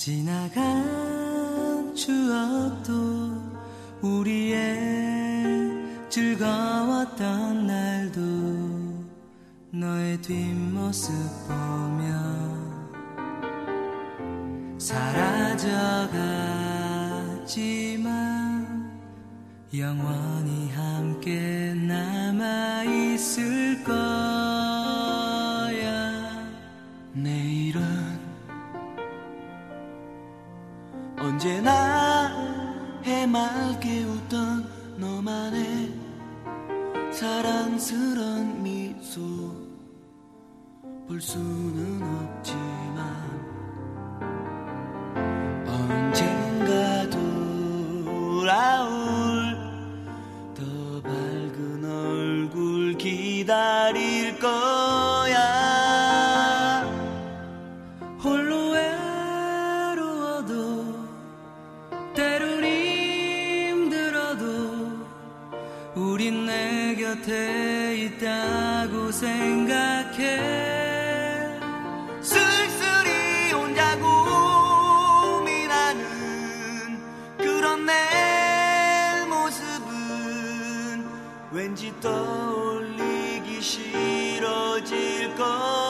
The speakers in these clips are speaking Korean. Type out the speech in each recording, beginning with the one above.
지나간 추억도 우리의 즐거웠던 날도 너의 뒷모습 보며 사라져가지만 영원히 함께 언제나 해맑게 웃던 너만의 사랑스런 미소. 볼 수는 없지. 떠올리기 싫어질 것.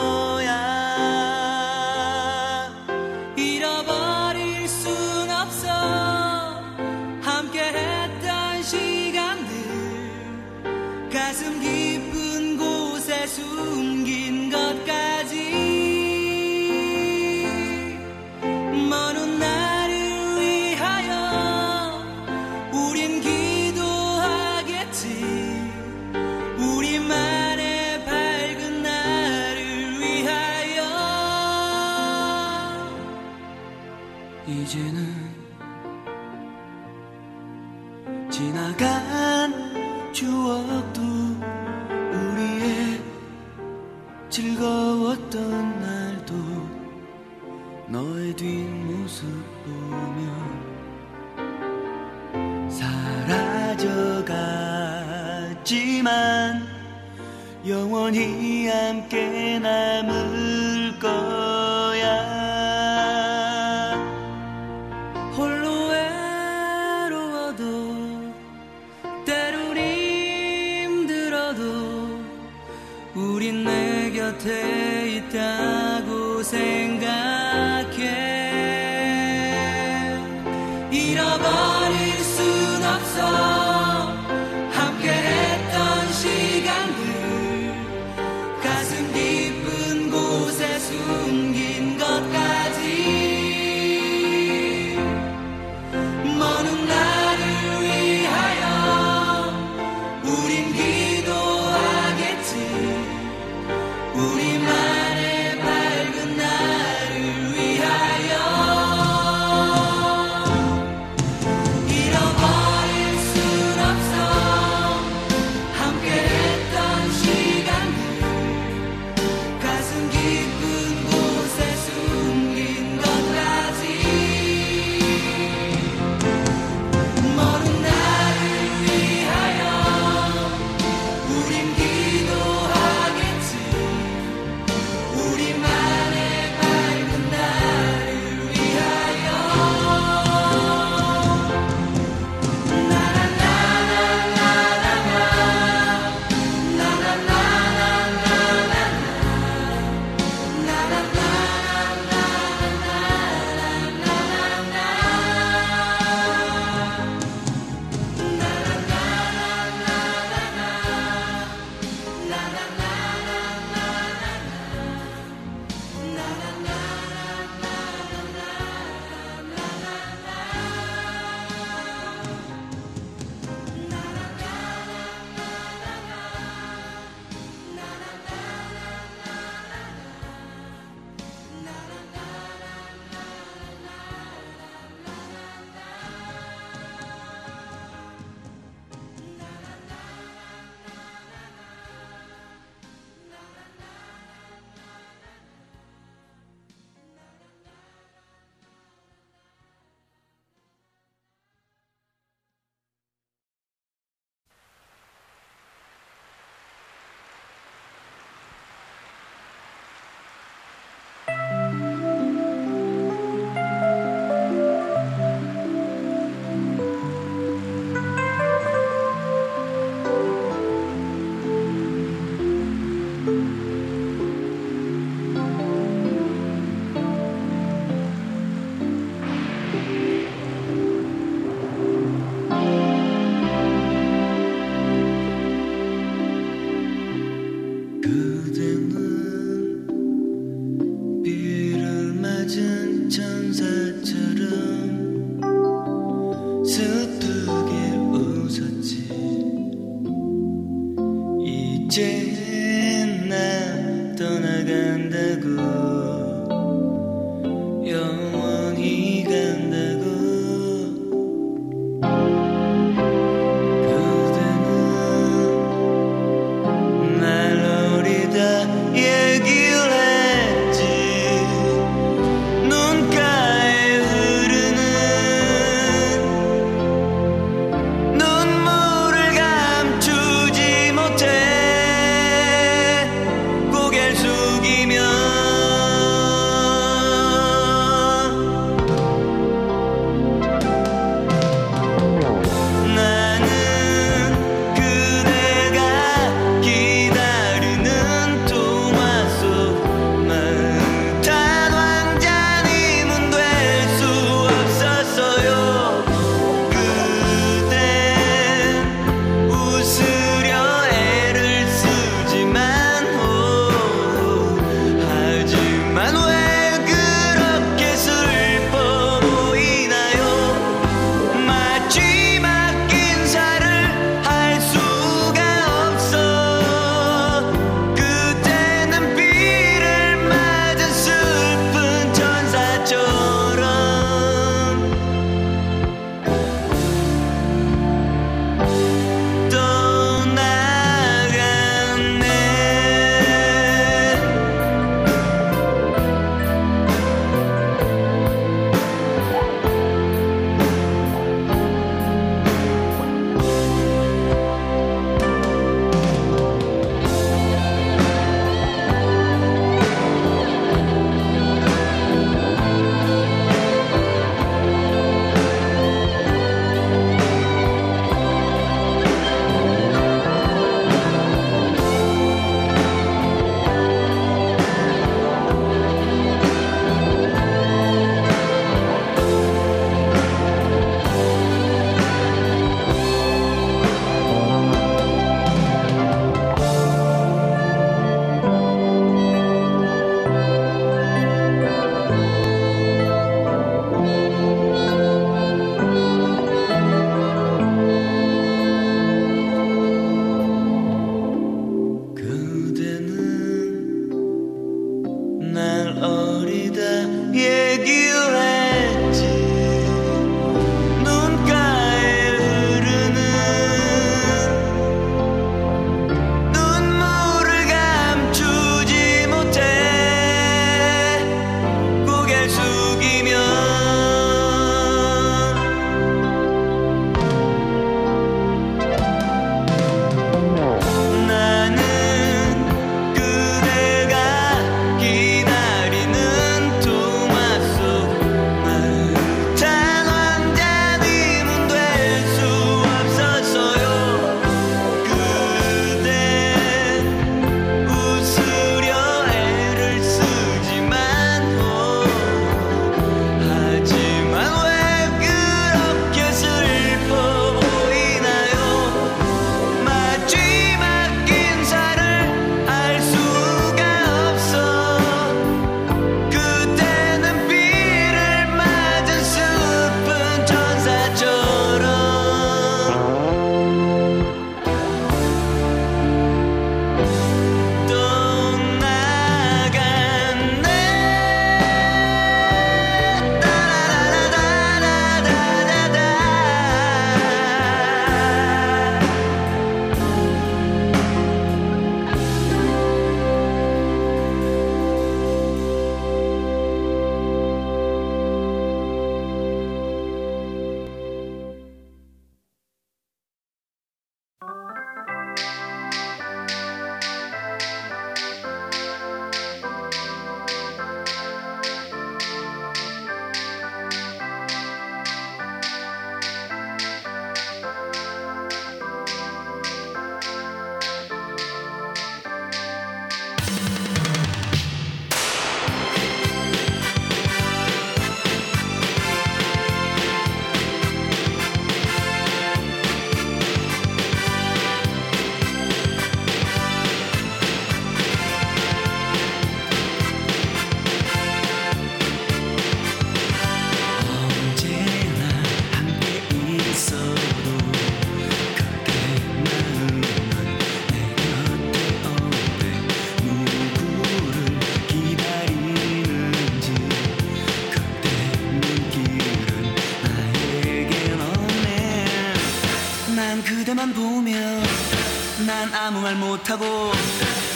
아무 말 못하고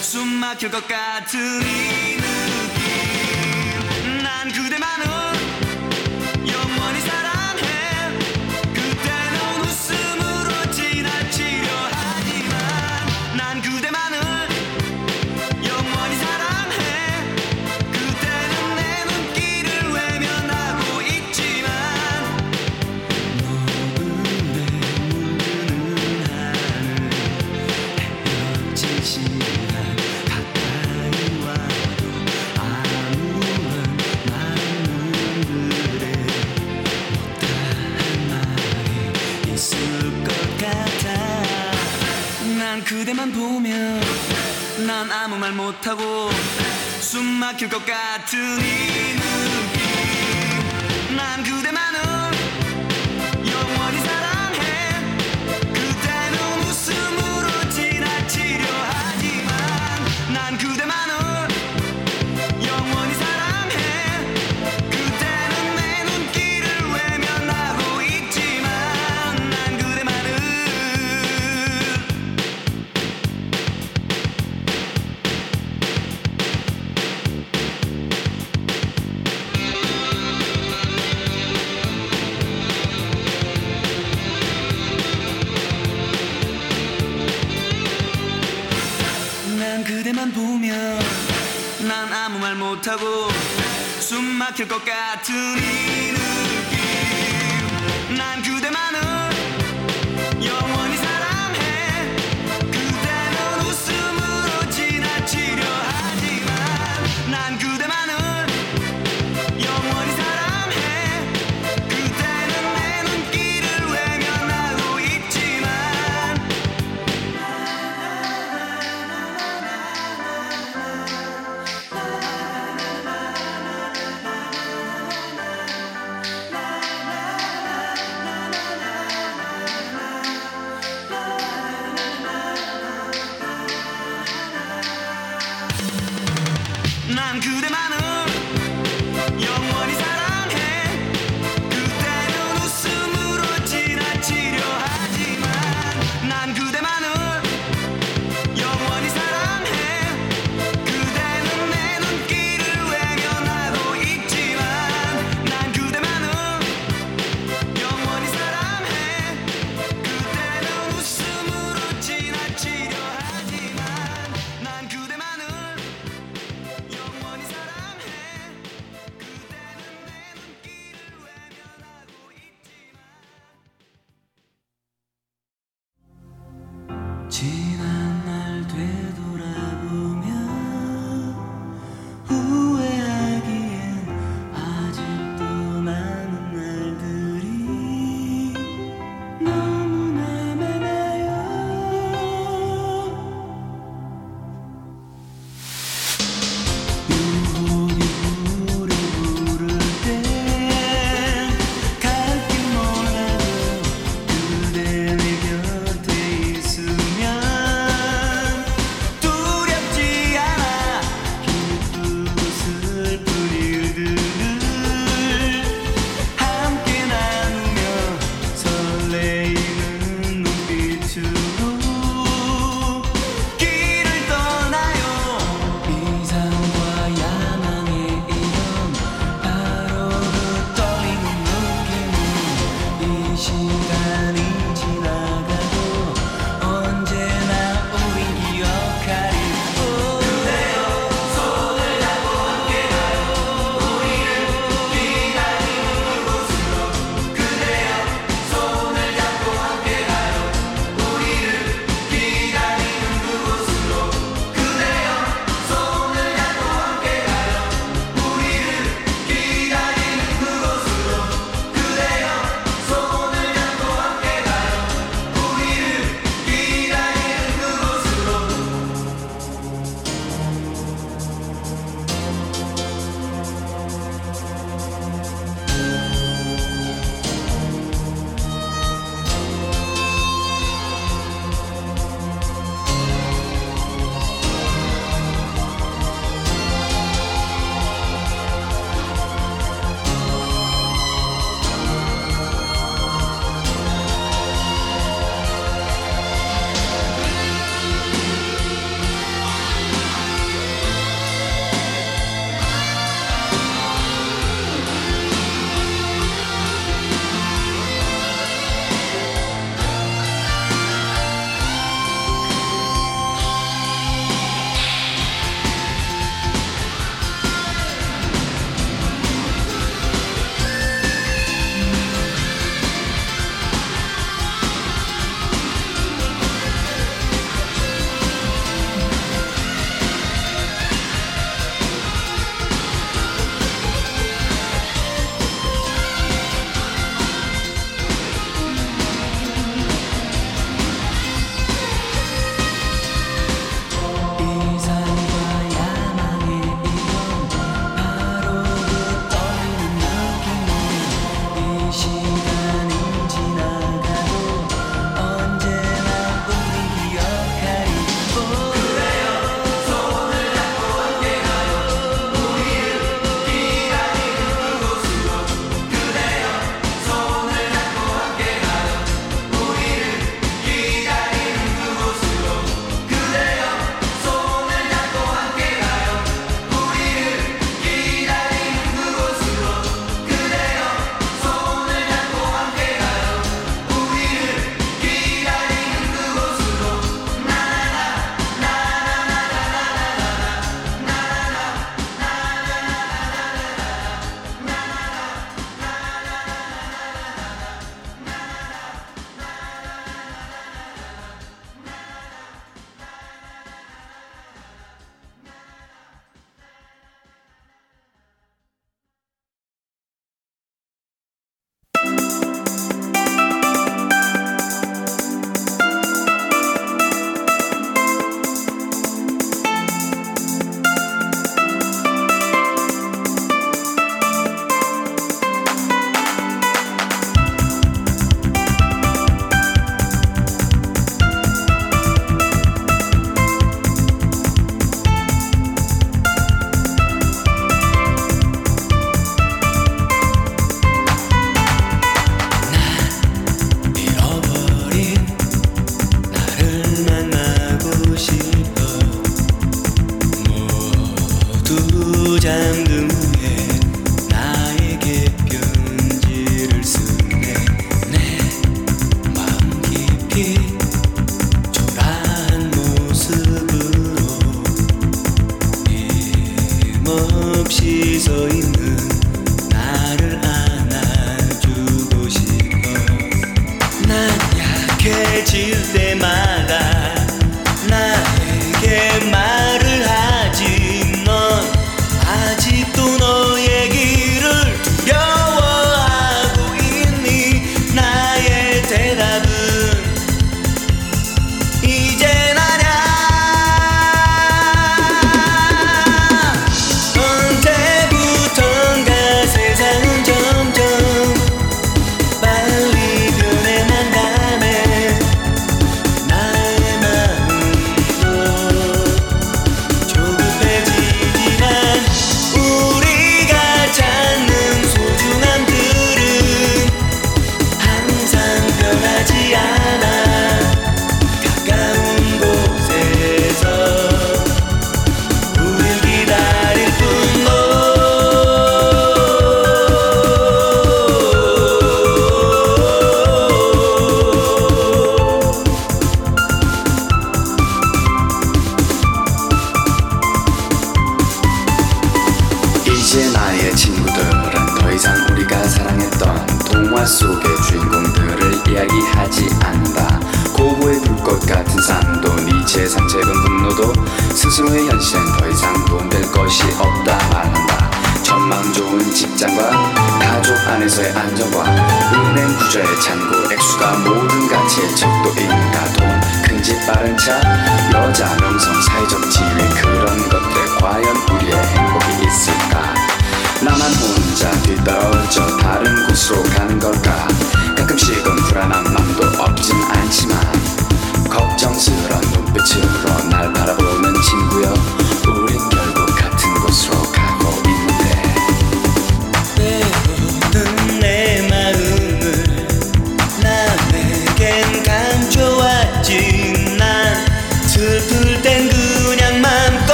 숨 막힐 것 같은 이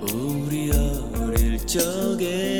우리 어릴 적에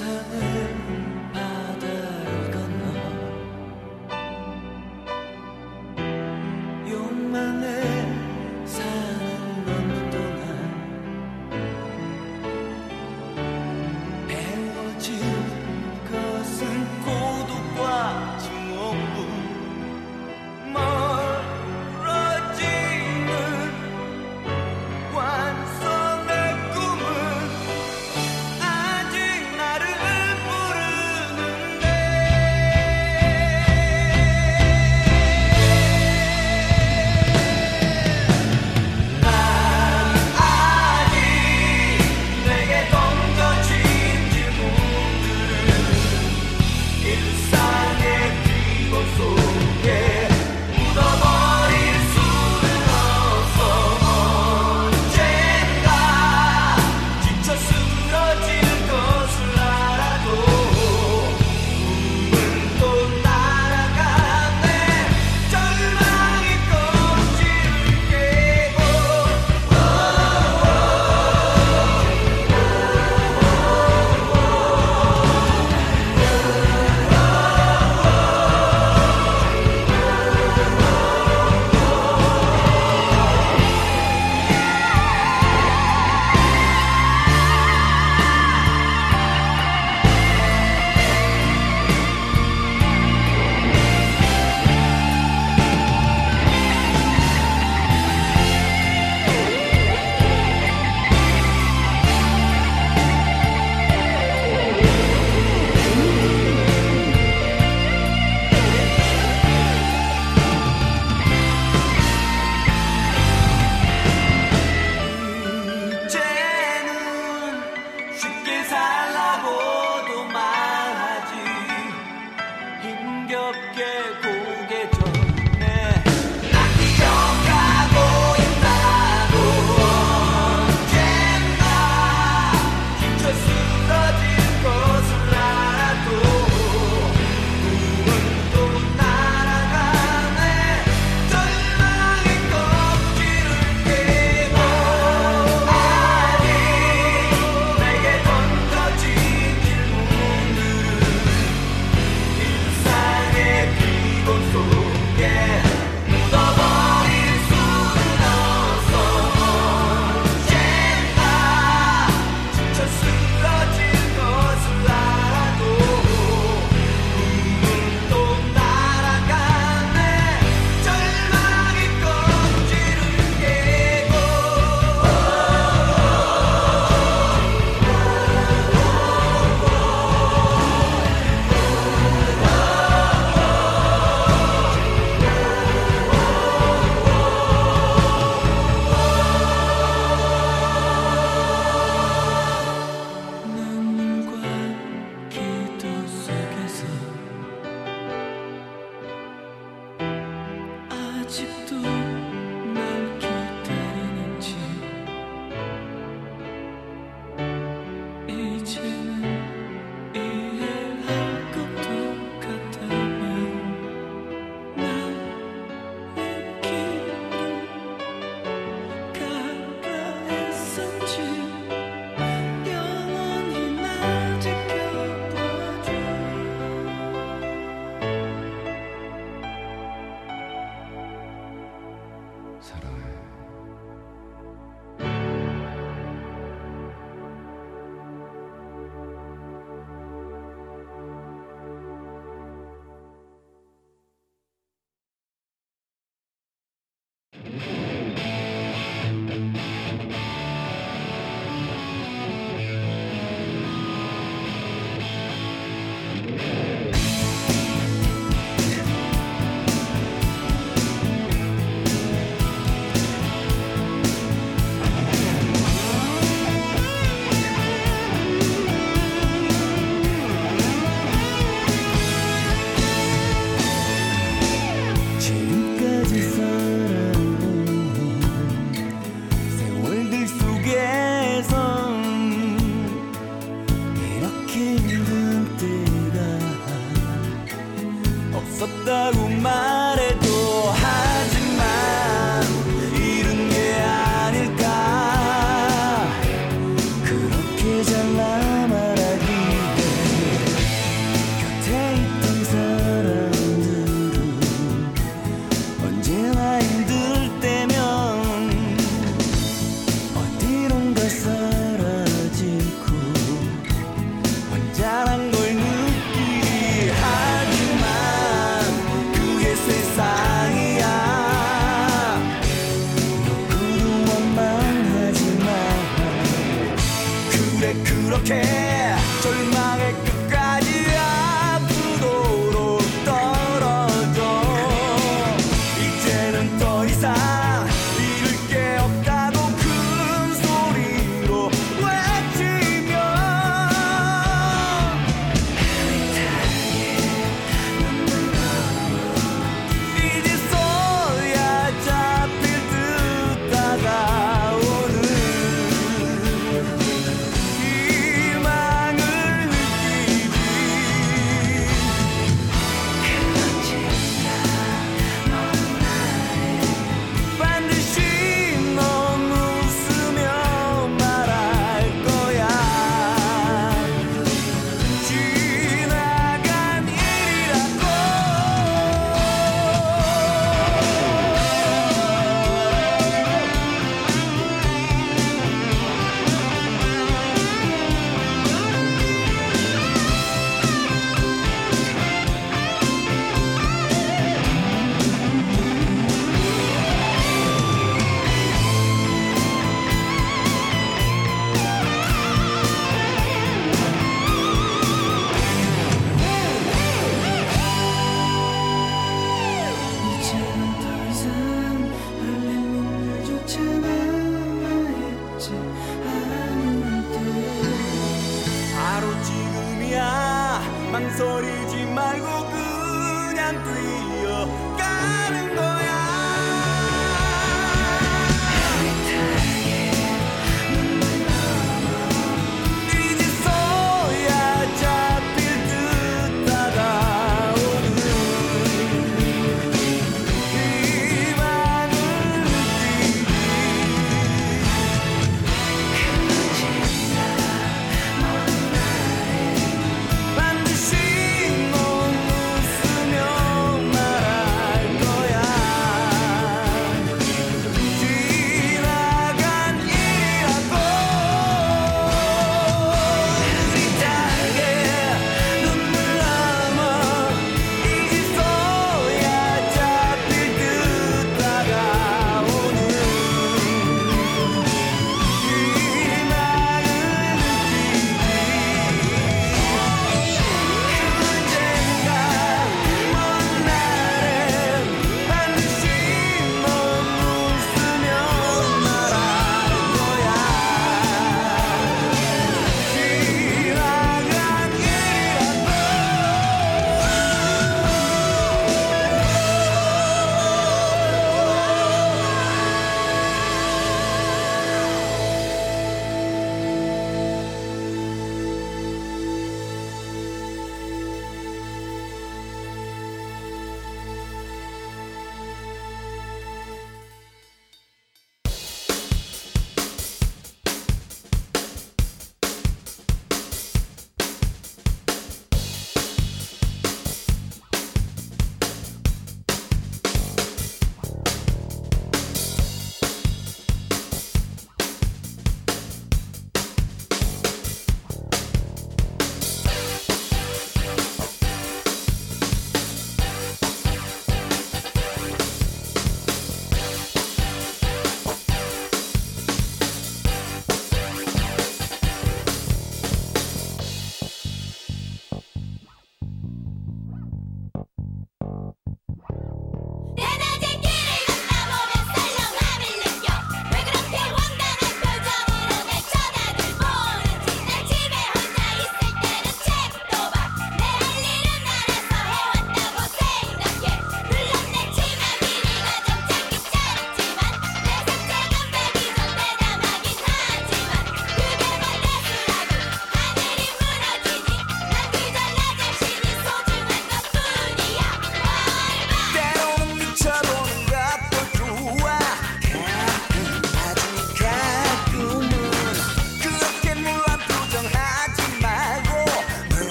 i don't sun.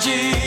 magic.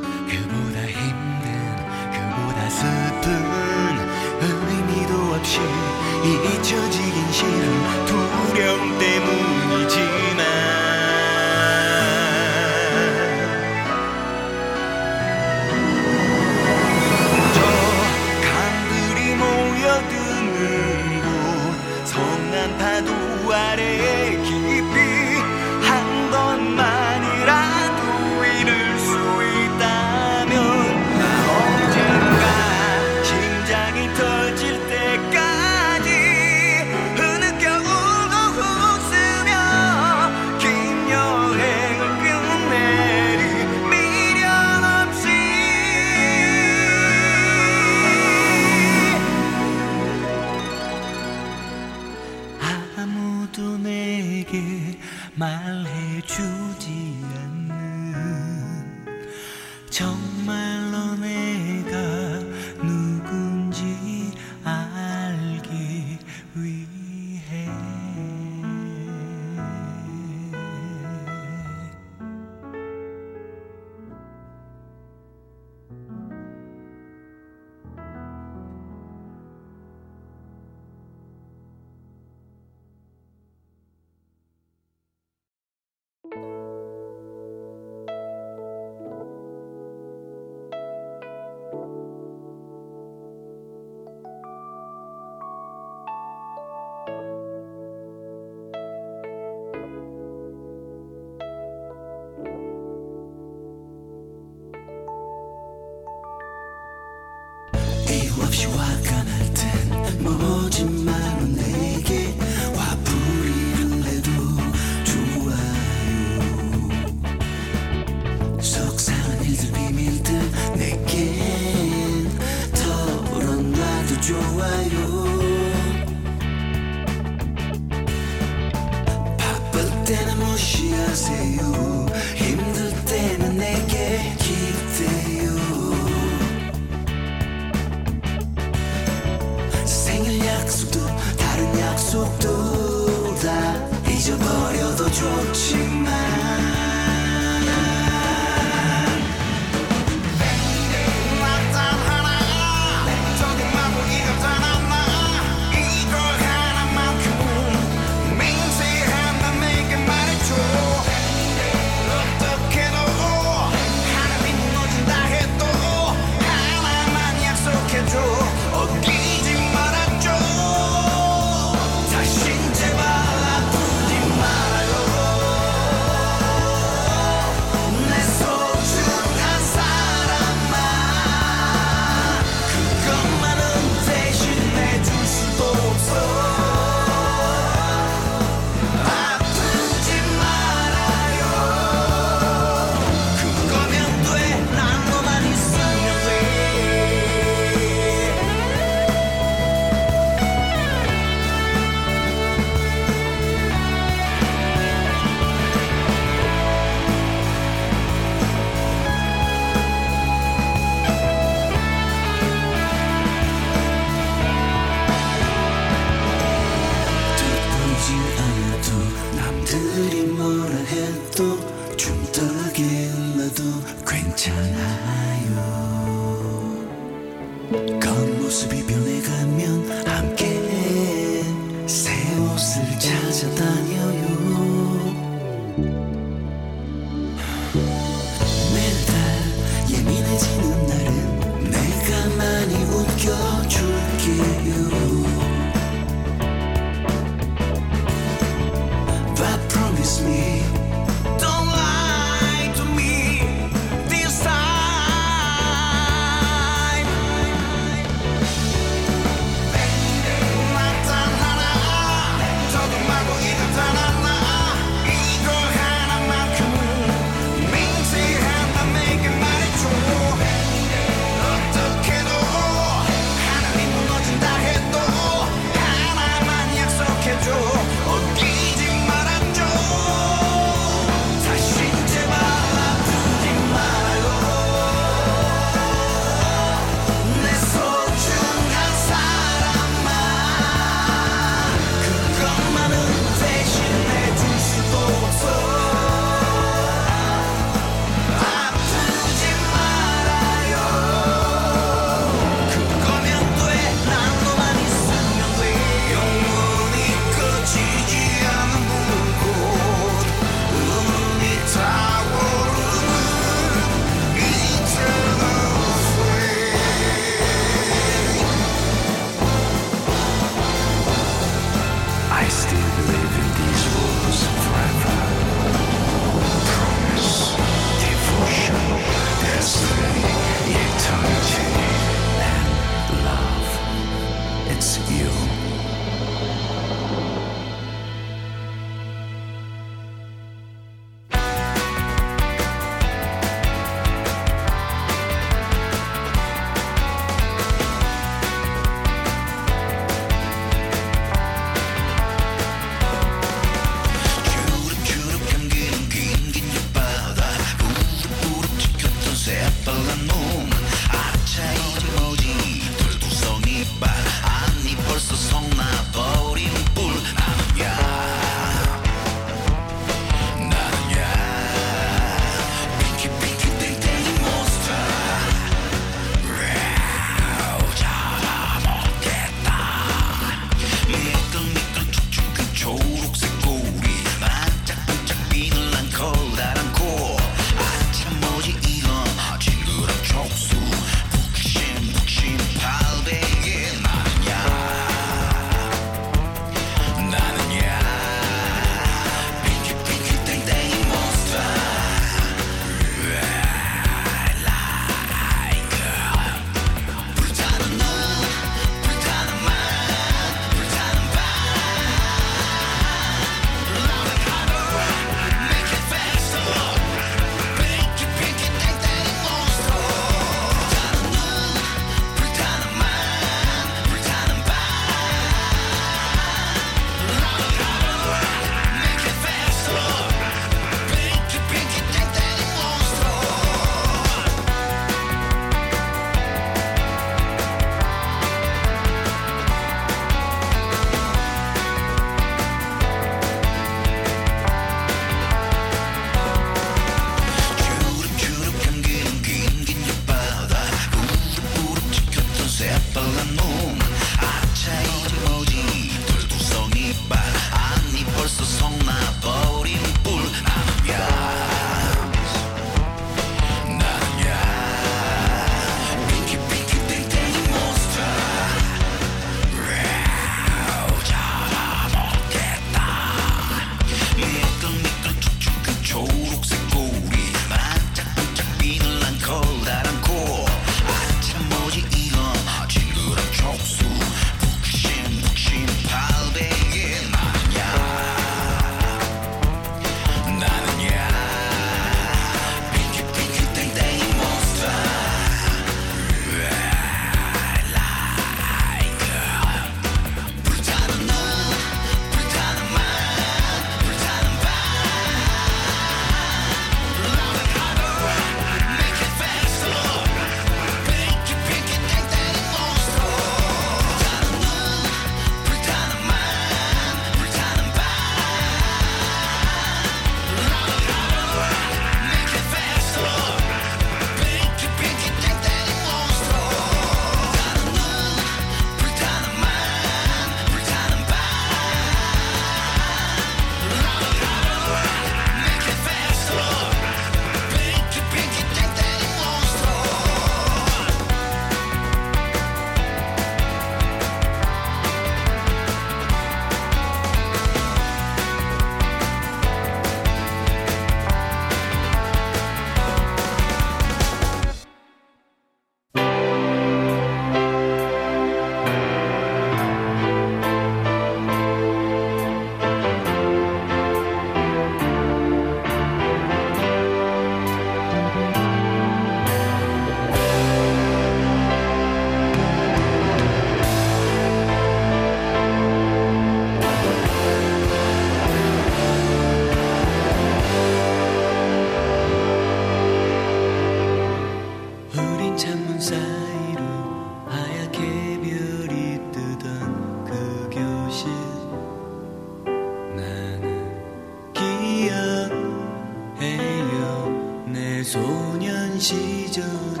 시절에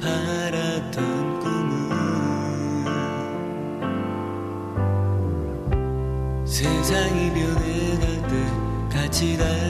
바랐던 꿈은 세상이 변해갈 때 같이 날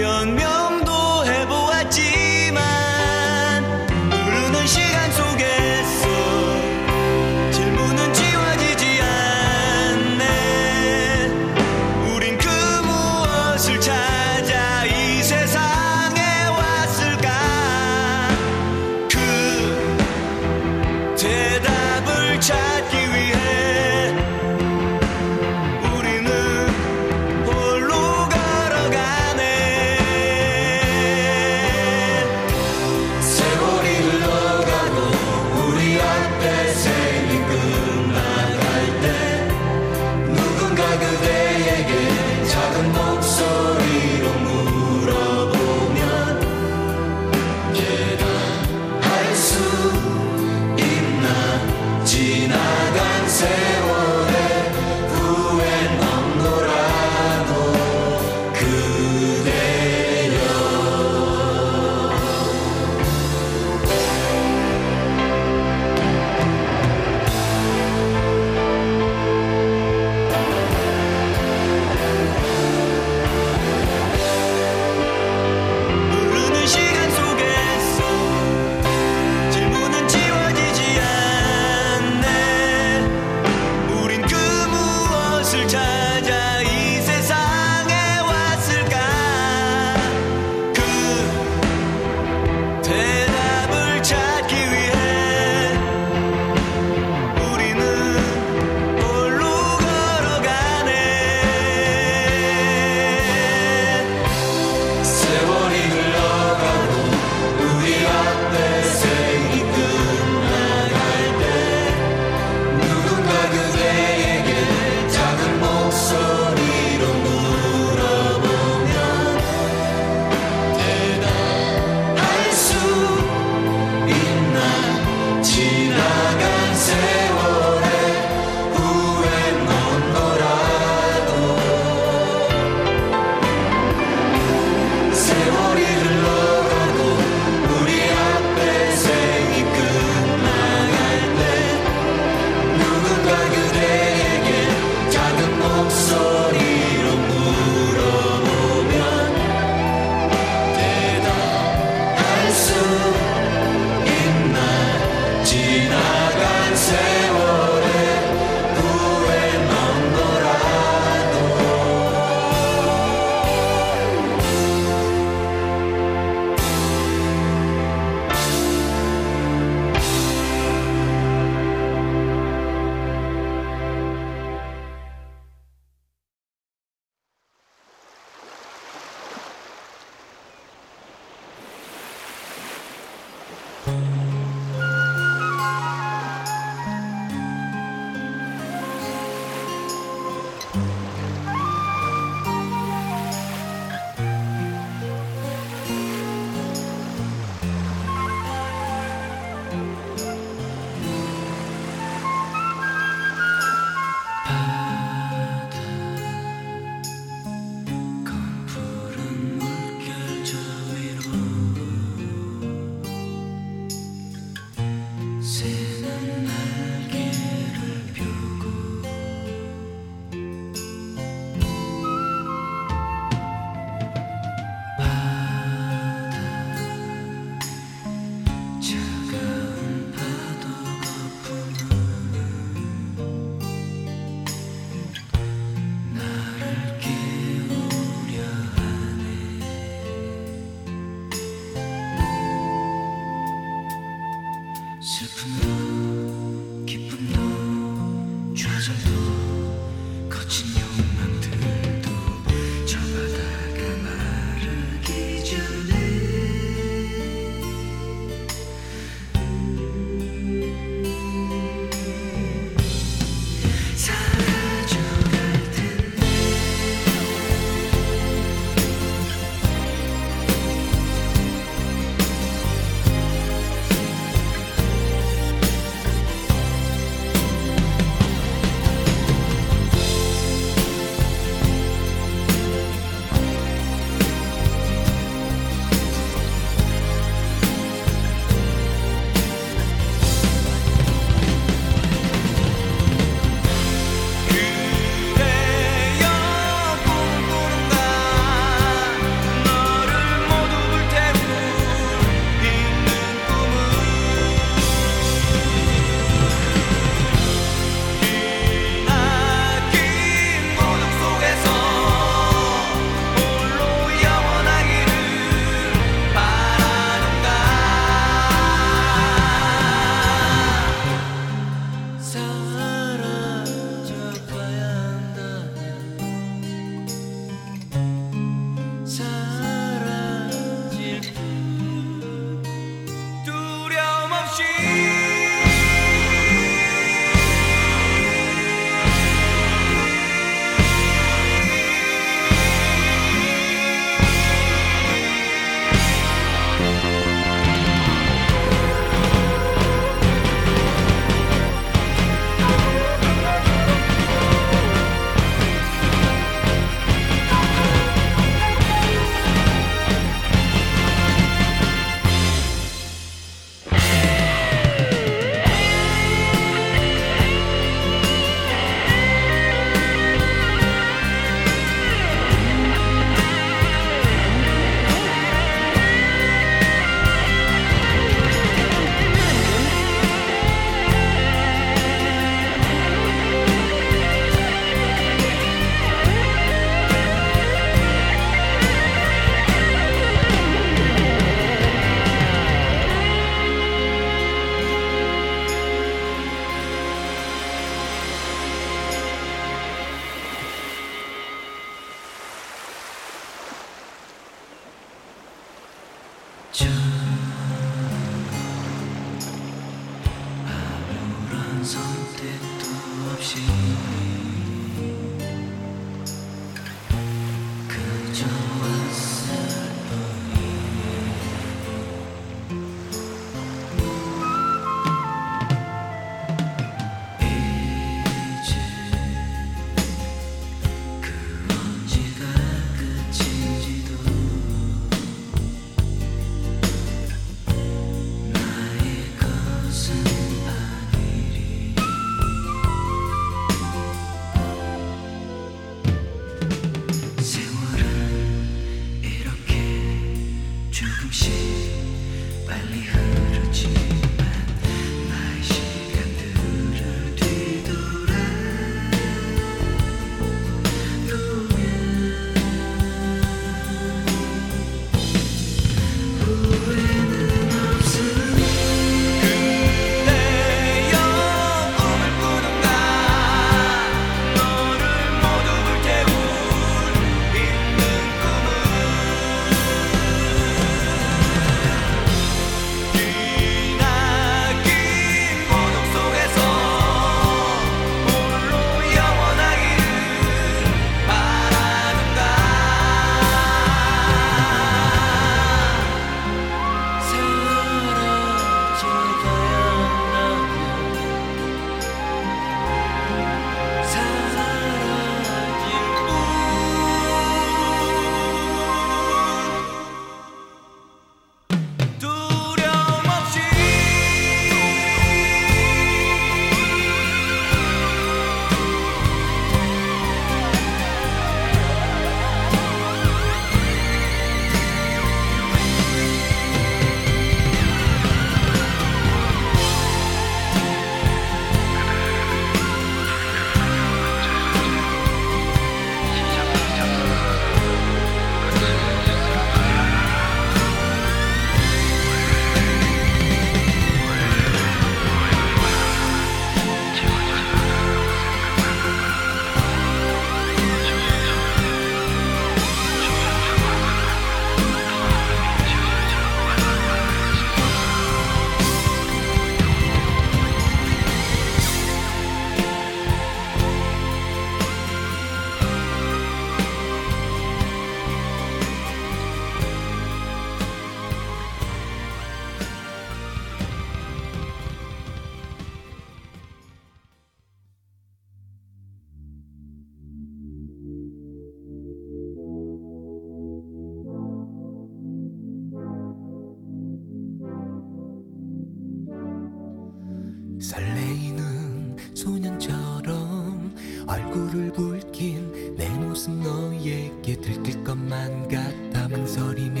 설레이는 소년처럼 얼굴을 붉힌 내 모습 너에게 들킬 것만 같아 망설이며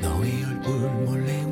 너의 얼굴 몰래